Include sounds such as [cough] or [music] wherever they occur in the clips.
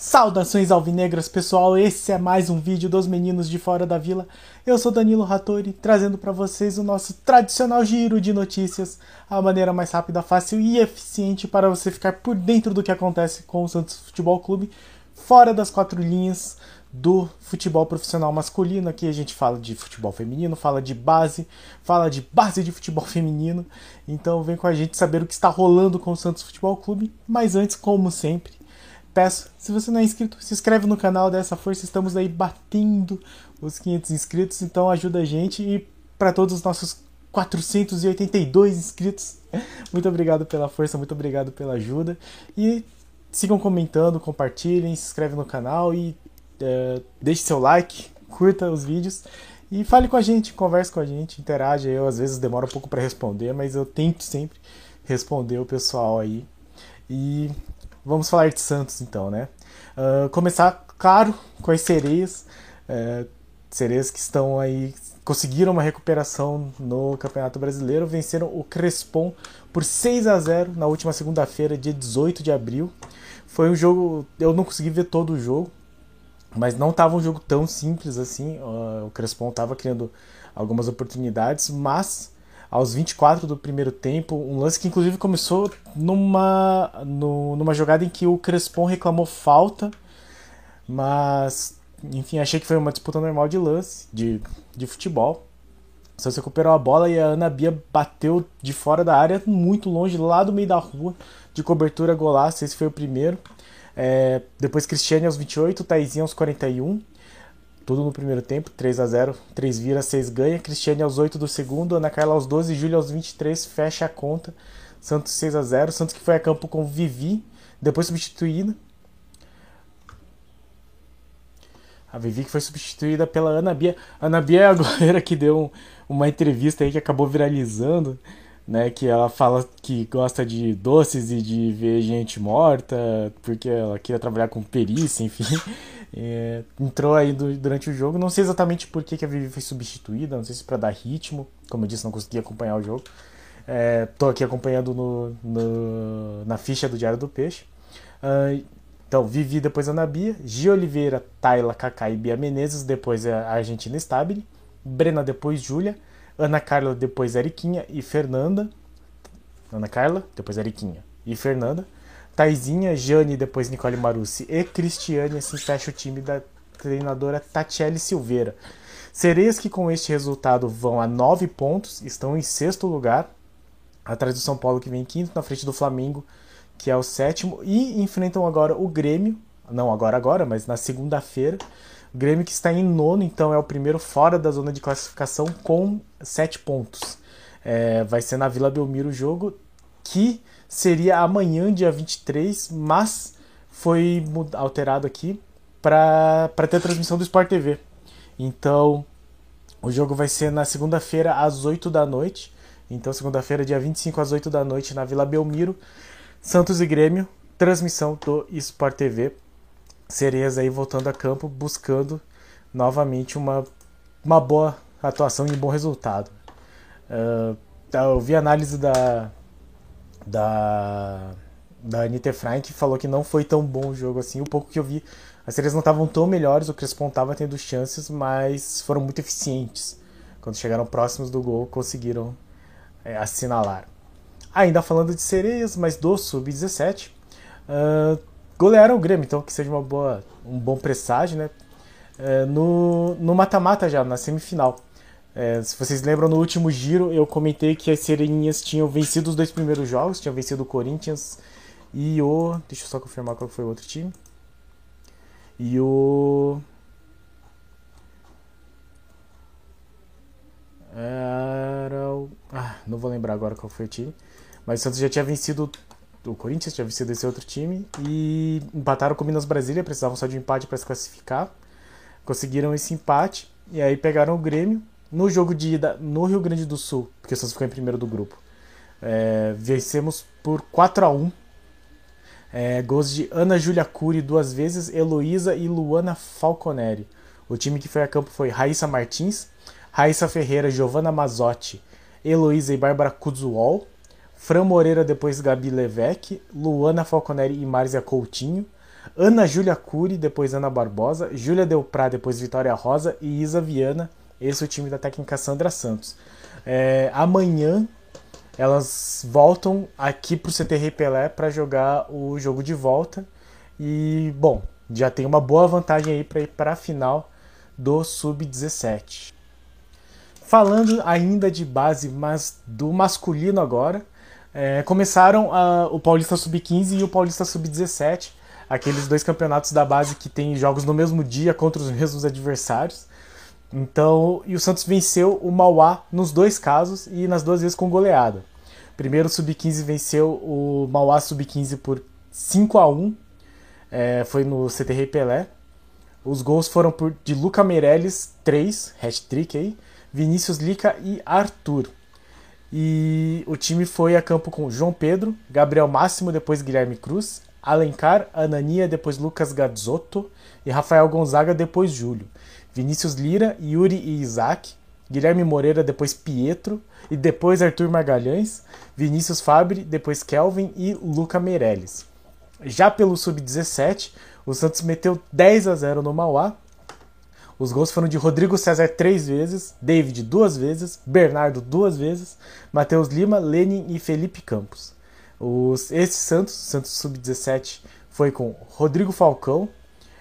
Saudações alvinegras, pessoal. Esse é mais um vídeo dos meninos de fora da vila. Eu sou Danilo Rattori, trazendo para vocês o nosso tradicional giro de notícias, a maneira mais rápida, fácil e eficiente para você ficar por dentro do que acontece com o Santos Futebol Clube, fora das quatro linhas do futebol profissional masculino. Aqui a gente fala de futebol feminino, fala de base, fala de base de futebol [laughs] feminino. Então vem com a gente saber o que está rolando com o Santos Futebol Clube. Mas antes, como sempre, peço, se você não é inscrito, se inscreve no canal dessa força, estamos aí batendo os 500 inscritos, então ajuda a gente e para todos os nossos 482 inscritos, [laughs] muito obrigado pela força, muito obrigado pela ajuda e sigam comentando, compartilhem, se inscreve no canal e é, deixe seu like, curta os vídeos e fale com a gente, converse com a gente, interage. Eu às vezes demoro um pouco para responder, mas eu tento sempre responder o pessoal aí. E Vamos falar de Santos então, né? Uh, começar, claro, com as sereias. É, sereias que estão aí, conseguiram uma recuperação no Campeonato Brasileiro, venceram o Crespon por 6 a 0 na última segunda-feira, dia 18 de abril. Foi um jogo, eu não consegui ver todo o jogo, mas não estava um jogo tão simples assim. O Crespon estava criando algumas oportunidades, mas aos 24 do primeiro tempo, um lance que inclusive começou numa, no, numa jogada em que o Crespon reclamou falta, mas enfim, achei que foi uma disputa normal de lance, de, de futebol. Só se recuperou a bola e a Ana Bia bateu de fora da área, muito longe, lá do meio da rua, de cobertura golaço. Esse foi o primeiro. É, depois Cristiane aos 28, Taizinha aos 41. Tudo no primeiro tempo, 3 a 0 3 vira, 6 ganha. Cristiane aos 8 do segundo, Ana Carla aos 12, Júlia aos 23, fecha a conta. Santos 6 a 0 Santos que foi a campo com Vivi, depois substituída. A Vivi que foi substituída pela Ana Bia. Ana Bia é a [laughs] goleira que deu uma entrevista aí que acabou viralizando, né? Que ela fala que gosta de doces e de ver gente morta, porque ela queria trabalhar com perícia, enfim. [laughs] É, entrou aí do, durante o jogo. Não sei exatamente por que, que a Vivi foi substituída, não sei se para dar ritmo. Como eu disse, não consegui acompanhar o jogo. Estou é, aqui acompanhando no, no, na ficha do Diário do Peixe. Uh, então, Vivi, depois Ana Bia, Gia Oliveira, Tayla, Kaká e Bia Menezes, depois a Argentina Stabile, Brena, depois Júlia, Ana Carla, depois Eriquinha e Fernanda. Ana Carla, depois Eriquinha e Fernanda. Taizinha, Jane, depois Nicole Marussi e Cristiane, assim fecha o time da treinadora Tatiele Silveira. Sereias que com este resultado vão a nove pontos, estão em sexto lugar, atrás do São Paulo que vem em quinto, na frente do Flamengo, que é o sétimo, e enfrentam agora o Grêmio, não agora agora, mas na segunda-feira, Grêmio que está em nono, então é o primeiro fora da zona de classificação com sete pontos. É, vai ser na Vila Belmiro o jogo, que seria amanhã, dia 23, mas foi alterado aqui para ter a transmissão do Sport TV. Então, o jogo vai ser na segunda-feira às 8 da noite. Então, segunda-feira, dia 25 às 8 da noite, na Vila Belmiro, Santos e Grêmio, transmissão do Sport TV. Sereias aí voltando a campo, buscando novamente uma, uma boa atuação e um bom resultado. Uh, eu vi a análise da, da, da Anitta que falou que não foi tão bom o jogo assim. O pouco que eu vi, as séries não estavam tão melhores, o Crespon estava tendo chances, mas foram muito eficientes. Quando chegaram próximos do gol, conseguiram é, assinalar. Ainda falando de sereias, mas do Sub-17, uh, golearam o Grêmio, então que seja uma boa, um bom presságio, né? Uh, no mata-mata já, na semifinal. É, se vocês lembram, no último giro eu comentei que as Sereninhas tinham vencido os dois primeiros jogos, tinham vencido o Corinthians e o. Deixa eu só confirmar qual foi o outro time. E o. Era o. Ah, não vou lembrar agora qual foi o time. Mas o Santos já tinha vencido o Corinthians, tinha vencido esse outro time. E empataram com o Minas Brasília, precisavam só de um empate para se classificar. Conseguiram esse empate. E aí pegaram o Grêmio no jogo de ida no Rio Grande do Sul, porque o ficou em primeiro do grupo, é, vencemos por 4 a 1 é, Gols de Ana Júlia Cury duas vezes, Heloísa e Luana Falconeri. O time que foi a campo foi Raíssa Martins, Raíssa Ferreira, Giovanna Mazotti, Heloísa e Bárbara Kuzuol, Fran Moreira, depois Gabi Levesque, Luana Falconeri e Marzia Coutinho, Ana Júlia Cury, depois Ana Barbosa, Júlia Delprá, depois Vitória Rosa e Isa Viana, esse é o time da técnica Sandra Santos. É, amanhã elas voltam aqui pro CTR Pelé para jogar o jogo de volta e, bom, já tem uma boa vantagem aí para ir para a final do Sub-17. Falando ainda de base, mas do masculino agora, é, começaram a, o Paulista Sub-15 e o Paulista Sub-17, aqueles dois campeonatos da base que tem jogos no mesmo dia contra os mesmos adversários. Então, e o Santos venceu o Mauá nos dois casos e nas duas vezes com goleada. Primeiro o Sub-15 venceu o Mauá Sub-15 por 5 a 1 é, foi no CTR Pelé. Os gols foram por, de Luca Meirelles, 3, hat-trick aí, Vinícius Lica e Arthur. E o time foi a campo com João Pedro, Gabriel Máximo, depois Guilherme Cruz, Alencar, Anania, depois Lucas Gazzotto e Rafael Gonzaga, depois Júlio. Vinícius Lira, Yuri e Isaac, Guilherme Moreira, depois Pietro e depois Arthur Magalhães, Vinícius Fabre, depois Kelvin e Luca Meirelles. Já pelo Sub-17, o Santos meteu 10 a 0 no Mauá os gols foram de Rodrigo César três vezes, David duas vezes, Bernardo duas vezes, Matheus Lima, Lenin e Felipe Campos. Os, esse Santos, Santos Sub-17, foi com Rodrigo Falcão,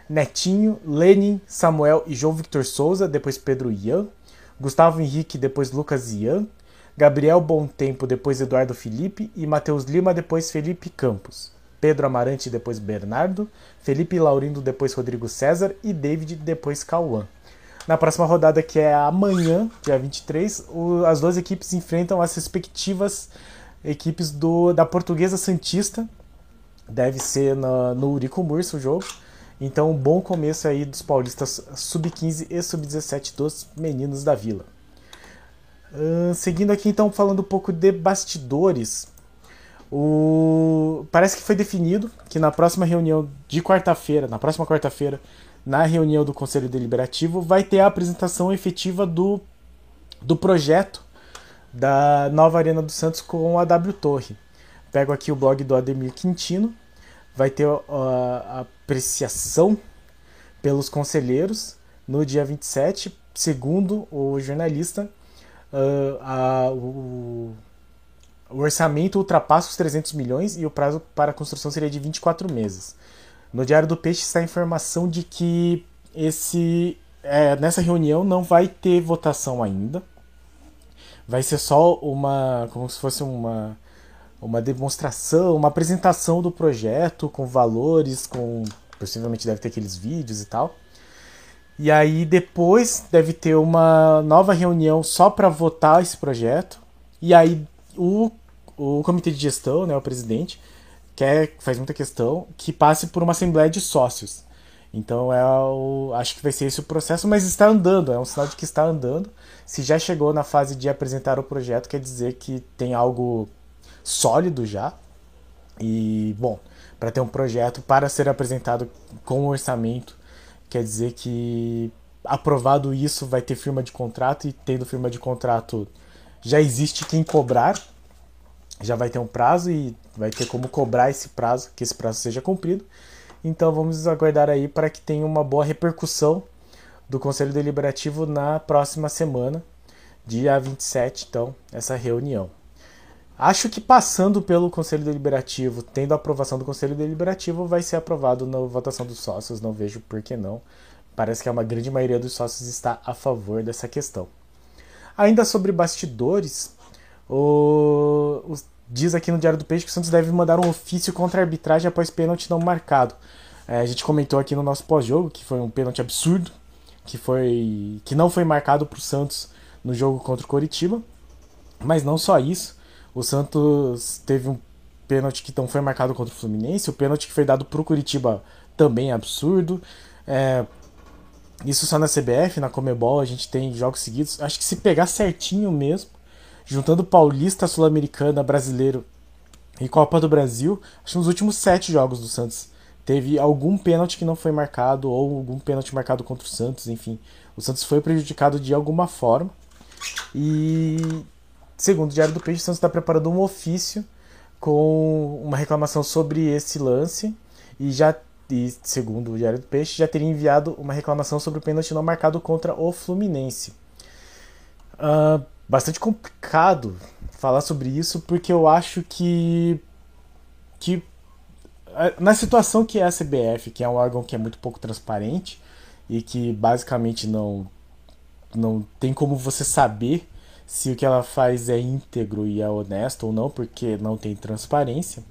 Netinho, Lenin, Samuel e João Victor Souza, depois Pedro Ian, Gustavo Henrique, depois Lucas Ian, Gabriel Bom Tempo, depois Eduardo Felipe e Matheus Lima, depois Felipe Campos. Pedro Amarante, depois Bernardo, Felipe Laurindo, depois Rodrigo César e David, depois Cauã. Na próxima rodada, que é amanhã, dia 23, o, as duas equipes enfrentam as respectivas equipes do, da Portuguesa Santista. Deve ser no, no Urico Murso o jogo. Então, um bom começo aí dos paulistas sub-15 e sub-17 dos meninos da vila. Uh, seguindo aqui, então, falando um pouco de bastidores. O... Parece que foi definido que na próxima reunião de quarta-feira, na próxima quarta-feira, na reunião do Conselho Deliberativo, vai ter a apresentação efetiva do, do projeto da nova Arena do Santos com a W Torre. Pego aqui o blog do Ademir Quintino, vai ter a apreciação pelos conselheiros no dia 27, segundo o jornalista, uh, a, o orçamento ultrapassa os 300 milhões e o prazo para construção seria de 24 meses. No Diário do Peixe está a informação de que esse é, nessa reunião não vai ter votação ainda. Vai ser só uma. como se fosse uma, uma demonstração, uma apresentação do projeto com valores, com. Possivelmente deve ter aqueles vídeos e tal. E aí depois deve ter uma nova reunião só para votar esse projeto. E aí o, o comitê de gestão, né, o presidente, quer, faz muita questão que passe por uma assembleia de sócios. Então é o, acho que vai ser esse o processo, mas está andando, é um sinal de que está andando. Se já chegou na fase de apresentar o projeto, quer dizer que tem algo sólido já. E bom, para ter um projeto para ser apresentado com orçamento, quer dizer que aprovado isso vai ter firma de contrato e tendo firma de contrato já existe quem cobrar, já vai ter um prazo e vai ter como cobrar esse prazo, que esse prazo seja cumprido. Então vamos aguardar aí para que tenha uma boa repercussão do Conselho Deliberativo na próxima semana, dia 27, então, essa reunião. Acho que passando pelo Conselho Deliberativo, tendo a aprovação do Conselho Deliberativo, vai ser aprovado na votação dos sócios, não vejo por que não. Parece que a grande maioria dos sócios está a favor dessa questão. Ainda sobre bastidores, o, o, diz aqui no Diário do Peixe que o Santos deve mandar um ofício contra a arbitragem após pênalti não marcado. É, a gente comentou aqui no nosso pós-jogo que foi um pênalti absurdo, que, foi, que não foi marcado para o Santos no jogo contra o Coritiba. Mas não só isso, o Santos teve um pênalti que não foi marcado contra o Fluminense, o pênalti que foi dado para o Curitiba também é absurdo. É, isso só na CBF, na Comebol, a gente tem jogos seguidos. Acho que se pegar certinho mesmo, juntando Paulista, Sul-Americana, Brasileiro e Copa do Brasil, acho que nos últimos sete jogos do Santos teve algum pênalti que não foi marcado ou algum pênalti marcado contra o Santos, enfim. O Santos foi prejudicado de alguma forma. E segundo o Diário do Peixe, o Santos está preparando um ofício com uma reclamação sobre esse lance e já e segundo o Diário do Peixe já teria enviado uma reclamação sobre o pênalti não marcado contra o Fluminense. Uh, bastante complicado falar sobre isso porque eu acho que que na situação que é a CBF, que é um órgão que é muito pouco transparente e que basicamente não não tem como você saber se o que ela faz é íntegro e é honesto ou não, porque não tem transparência.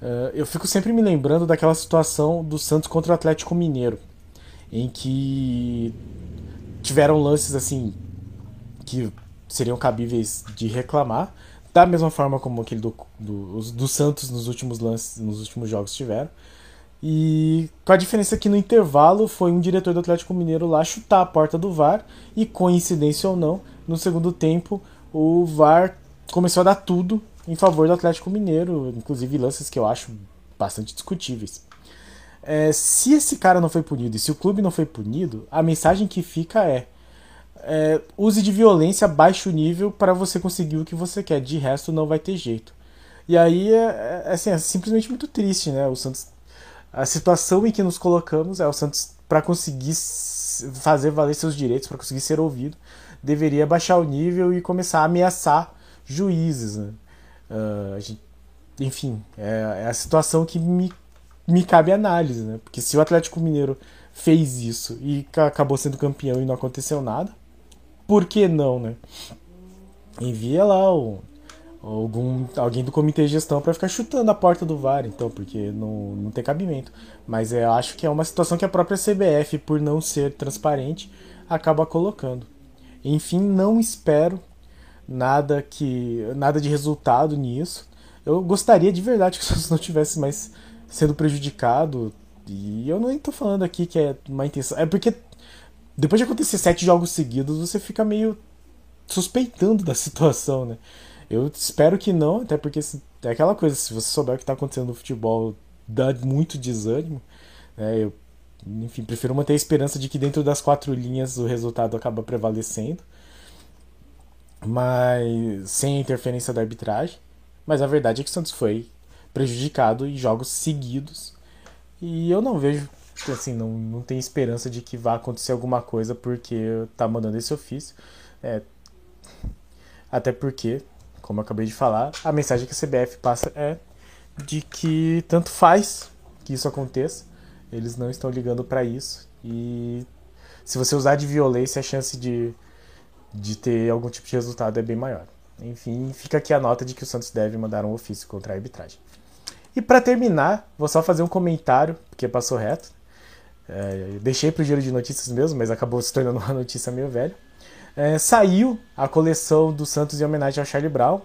Uh, eu fico sempre me lembrando daquela situação do Santos contra o Atlético Mineiro, em que tiveram lances assim que seriam cabíveis de reclamar, da mesma forma como aquele do, do, do Santos nos últimos lances, nos últimos jogos tiveram. E com a diferença que no intervalo foi um diretor do Atlético Mineiro lá chutar a porta do VAR e coincidência ou não, no segundo tempo o VAR começou a dar tudo em favor do Atlético Mineiro, inclusive lances que eu acho bastante discutíveis. É, se esse cara não foi punido e se o clube não foi punido, a mensagem que fica é, é use de violência baixo nível para você conseguir o que você quer, de resto não vai ter jeito. E aí é, é, assim, é simplesmente muito triste, né? O Santos a situação em que nos colocamos é o Santos para conseguir fazer valer seus direitos, para conseguir ser ouvido, deveria baixar o nível e começar a ameaçar juízes. Né? Uh, gente, enfim, é, é, a situação que me, me cabe análise, né? porque se o Atlético Mineiro fez isso e acabou sendo campeão e não aconteceu nada, por que não, né? Envia lá o, algum alguém do comitê de gestão para ficar chutando a porta do VAR, então, porque não, não tem cabimento. Mas eu acho que é uma situação que a própria CBF, por não ser transparente, acaba colocando. Enfim, não espero nada que nada de resultado nisso. Eu gostaria de verdade que o Santos não tivesse mais sendo prejudicado. E eu não estou falando aqui que é uma intenção. É porque depois de acontecer sete jogos seguidos, você fica meio suspeitando da [laughs] situação, né? Eu espero que não, até porque é aquela coisa, se você souber o que está acontecendo no futebol, dá muito desânimo. Né? Eu, enfim, prefiro manter a esperança de que dentro das quatro linhas o resultado acaba prevalecendo. Mas sem a interferência da arbitragem. Mas a verdade é que o Santos foi prejudicado em jogos seguidos. E eu não vejo, assim, não, não tem esperança de que vá acontecer alguma coisa porque tá mandando esse ofício. É, até porque como eu acabei de falar, a mensagem que a CBF passa é de que tanto faz que isso aconteça, eles não estão ligando para isso e se você usar de violência, a chance de, de ter algum tipo de resultado é bem maior. Enfim, fica aqui a nota de que o Santos deve mandar um ofício contra a arbitragem. E para terminar, vou só fazer um comentário, porque passou reto. É, deixei para o giro de notícias mesmo, mas acabou se tornando [laughs] uma notícia meio velha é, saiu a coleção do Santos em homenagem ao Charlie Brown.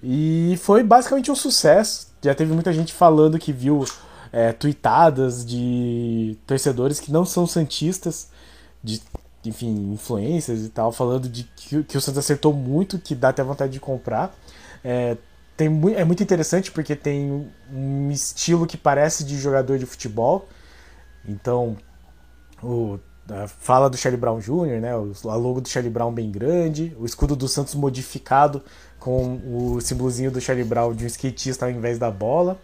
E foi basicamente um sucesso. Já teve muita gente falando que viu é, tweetadas de torcedores que não são santistas, de enfim, influências e tal, falando de que, que o Santos acertou muito, que dá até vontade de comprar. É, tem, é muito interessante porque tem um estilo que parece de jogador de futebol. Então, o fala do Charlie Brown Jr., né? A logo do Charlie Brown bem grande, o escudo do Santos modificado com o símbolozinho do Charlie Brown de um skatista ao invés da bola.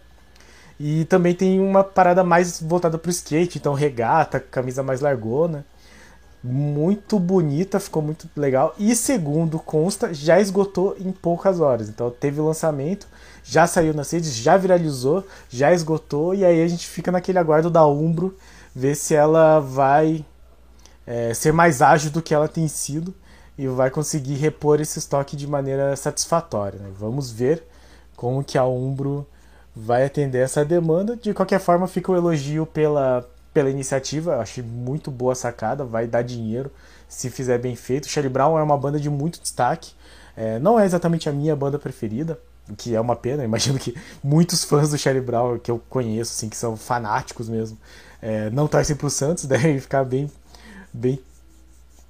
E também tem uma parada mais voltada para o skate, então regata, camisa mais largona. Muito bonita, ficou muito legal. E segundo consta, já esgotou em poucas horas. Então teve lançamento, já saiu nas redes, já viralizou, já esgotou. E aí a gente fica naquele aguardo da Umbro, ver se ela vai é, ser mais ágil do que ela tem sido e vai conseguir repor esse estoque de maneira satisfatória. Né? Vamos ver como que a Umbro vai atender essa demanda. De qualquer forma, fica o elogio pela, pela iniciativa. Achei muito boa a sacada, vai dar dinheiro se fizer bem feito. Charlie Brown é uma banda de muito destaque. É, não é exatamente a minha banda preferida, o que é uma pena. [laughs] Imagino que muitos fãs do Charlie Brown que eu conheço, assim, que são fanáticos mesmo, é, não torcem pro Santos, [laughs] devem ficar bem bem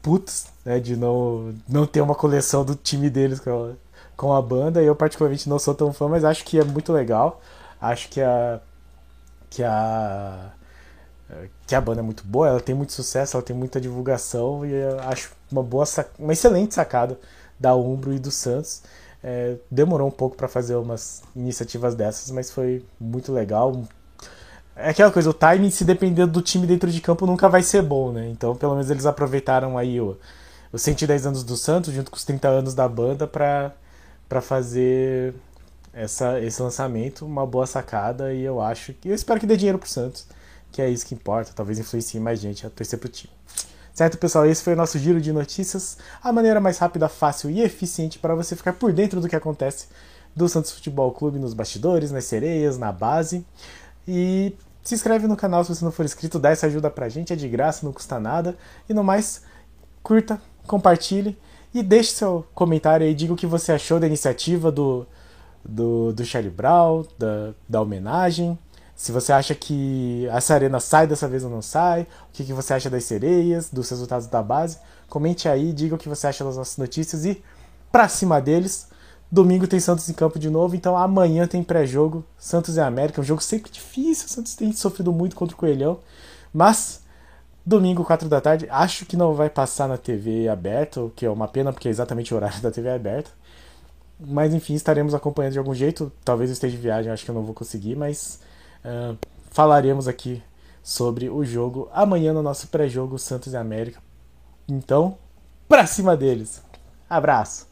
putos, né, de não, não ter uma coleção do time deles com a, com a banda. Eu particularmente não sou tão fã, mas acho que é muito legal. Acho que a que a que a banda é muito boa, ela tem muito sucesso, ela tem muita divulgação e acho uma boa uma excelente sacada da Umbro e do Santos. É, demorou um pouco para fazer umas iniciativas dessas, mas foi muito legal. É aquela coisa, o timing, se depender do time dentro de campo, nunca vai ser bom, né? Então, pelo menos eles aproveitaram aí o, os 110 anos do Santos, junto com os 30 anos da banda, para fazer essa, esse lançamento. Uma boa sacada, e eu acho que. Eu espero que dê dinheiro pro Santos, que é isso que importa. Talvez influencie mais gente a torcer pro time. Certo, pessoal? Esse foi o nosso giro de notícias. A maneira mais rápida, fácil e eficiente para você ficar por dentro do que acontece do Santos Futebol Clube nos bastidores, nas sereias, na base. E se inscreve no canal se você não for inscrito, dá essa ajuda pra gente, é de graça, não custa nada. E no mais, curta, compartilhe e deixe seu comentário aí, diga o que você achou da iniciativa do, do, do Charlie Brown, da, da homenagem. Se você acha que essa arena sai dessa vez ou não sai, o que, que você acha das sereias, dos resultados da base, comente aí, diga o que você acha das nossas notícias e pra cima deles. Domingo tem Santos em campo de novo, então amanhã tem pré-jogo Santos e América, um jogo sempre difícil, Santos tem sofrido muito contra o Coelhão, mas domingo, 4 da tarde, acho que não vai passar na TV aberta, o que é uma pena porque é exatamente o horário [laughs] da TV aberta. Mas enfim, estaremos acompanhando de algum jeito, talvez eu esteja de viagem, acho que eu não vou conseguir, mas Uh, falaremos aqui sobre o jogo amanhã no nosso pré-jogo Santos e América. Então, pra cima deles. Abraço.